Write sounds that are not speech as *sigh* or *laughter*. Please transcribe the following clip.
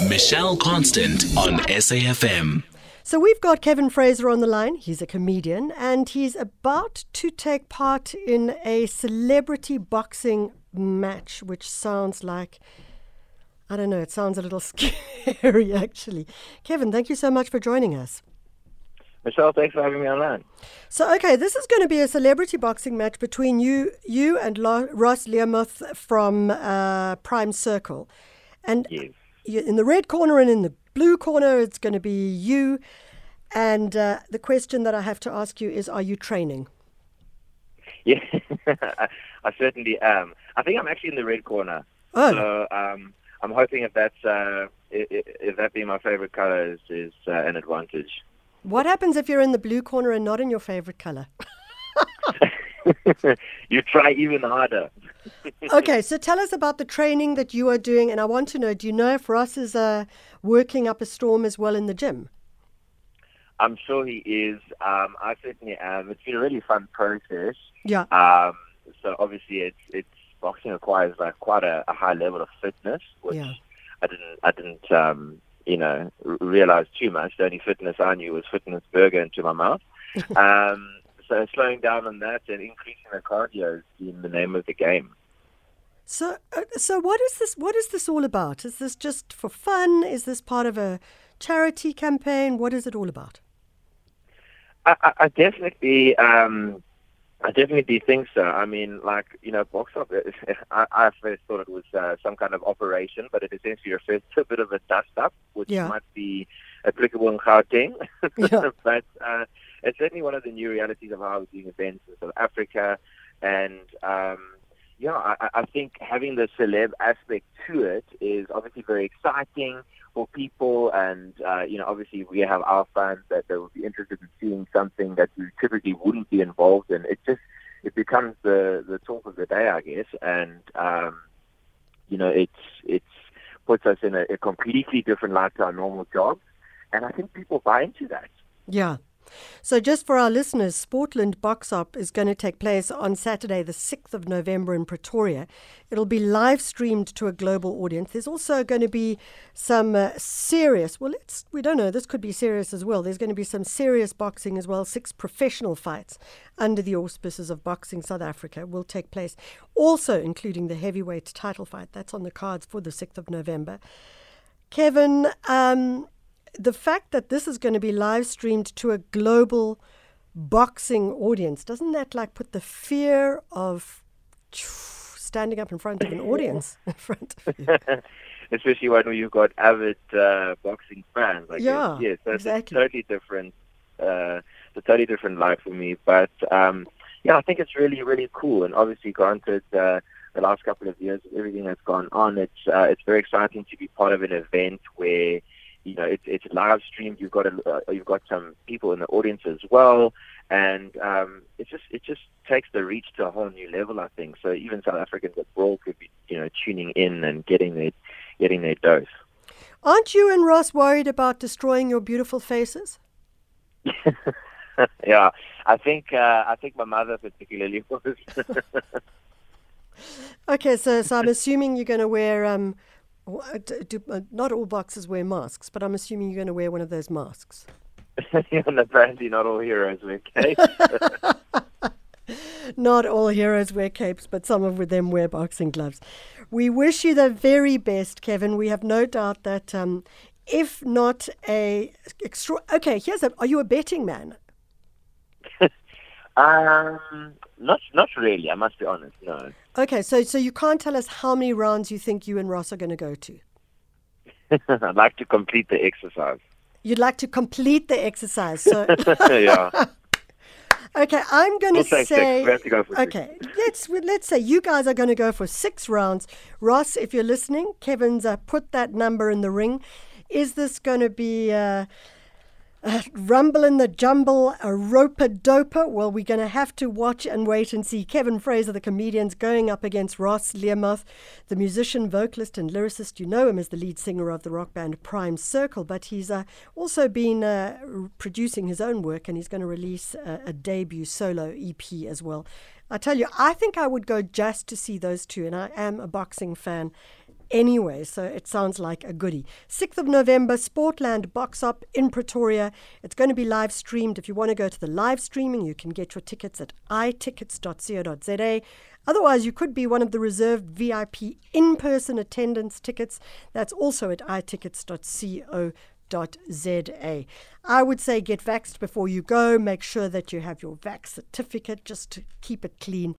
Michelle Constant on SAFM. So we've got Kevin Fraser on the line. He's a comedian and he's about to take part in a celebrity boxing match, which sounds like, I don't know, it sounds a little *laughs* scary actually. Kevin, thank you so much for joining us. Michelle, thanks for having me online. So, okay, this is going to be a celebrity boxing match between you, you and Ross Learmonth from uh, Prime Circle, and Yes. In the red corner and in the blue corner, it's going to be you. And uh, the question that I have to ask you is: Are you training? *laughs* Yeah, I, I certainly am. I think I'm actually in the red corner. Oh, So um, I'm hoping if that's uh, if, if that being my favorite color is, is uh, an advantage. what happens if you're in the blue corner and not in your favorite color? *laughs* *laughs* you try even harder. Okay, so tell us about the training that you are doing, and I want to know: Do you know if Ross is uh, working up a storm as well in the gym? I'm sure he is. Um, I certainly am. It's been a really fun process. Yeah. Um, so obviously, it's it's boxing requires like quite a, a high level of fitness, which Yeah. I didn't I didn't um, you know r- realize too much. The only fitness I knew was fitness burger into my mouth. *laughs* um, so slowing down on that and increasing the cardio has been the name of the game. So, uh, so what is this? What is this all about? Is this just for fun? Is this part of a charity campaign? What is it all about? I, I, I definitely, um, I definitely think so. I mean, like you know, BOXOP. *laughs* I, I first thought it was uh, some kind of operation, but it essentially refers to a bit of a dust up, which Yeah. might be applicable in Gauteng. *laughs* Yeah. but uh, it's certainly one of the new realities of how we're doing events in South Africa, and um, yeah, I, I- think having the celeb aspect to it is obviously very exciting for people, and uh, you know, obviously we have our fans that they would be interested in seeing something that we typically wouldn't be involved in. It just it becomes the the talk of the day, I guess, and um, you know, it's it's puts us in a, a completely different light to our normal jobs, and I think people buy into that. Yeah. So, just for our listeners, Sportland BOXOP is going to take place on Saturday, the 6th of November in Pretoria. It'll be live streamed to a global audience. There's also going to be some uh, serious, well, it's, we don't know, this could be serious as well. There's going to be some serious boxing as well. Six professional fights under the auspices of Boxing South Africa will take place, also including the heavyweight title fight. That's on the cards for the 6th of November. Kevin, um, the fact that this is going to be live streamed to a global boxing audience, doesn't that like put the fear of standing up in front of an *laughs* audience in front of you? *laughs* Especially when you've got avid uh, boxing fans. I Yeah, guess. Yes, that's exactly. a totally different, uh, it's a totally different life for me. But um, yeah, I think it's really, really cool. And obviously, granted, uh, the last couple of years, everything that's gone on, it's uh, it's very exciting to be part of an event where you know it's it's live streamed. You've got a, uh, you've got some people in the audience as well, and um, it just it just takes the reach to a whole new level. I think so. Even South Africans abroad could be you know tuning in and getting their getting their dose. Aren't you and Ross worried about destroying your beautiful faces? *laughs* yeah, I think uh, I think my mother particularly *laughs* was. *laughs* Okay, so so I'm assuming you're going to wear um, do, uh, not all boxers wear masks, but I'm assuming you're going to wear one of those masks. *laughs* and apparently not all heroes were okay. *laughs* Not all heroes wear capes, but some of them wear boxing gloves. We wish you the very best, Kevin. We have no doubt that um, if not a extra, okay, here's a. Are you a betting man? *laughs* um, not not really. I must be honest. No. Okay, so so you can't tell us how many rounds you think you and Ross are going to go to. *laughs* I'd like to complete the exercise. You'd like to complete the exercise, so *laughs* yeah. *laughs* okay. I'm going We'll to say six. We have to go for six. okay. Let's let's say you guys are going to go for six rounds. Ross, if you're listening, Kevin's uh, put that number in the ring. Is this going to be? Uh, uh, rumble in the jumble, a roper doper. Well, we're going to have to watch and wait and see. Kevin Fraser, the comedian's going up against Ross Learmonth, the musician, vocalist, and lyricist. You know him as the lead singer of the rock band Prime Circle, but he's uh, also been uh, producing his own work and he's going to release a, a debut solo EP as well. I tell you, I think I would go just to see those two, and I am a boxing fan anyway, so it sounds like a goodie. 6th of November, Sportland BOXOP in Pretoria. It's going to be live streamed. If you want to go to the live streaming, you can get your tickets at itickets.co.za. Otherwise, you could be one of the reserved VIP in person attendance tickets. That's also at itickets.co.za. I would say get vaxxed before you go. Make sure that you have your vax certificate just to keep it clean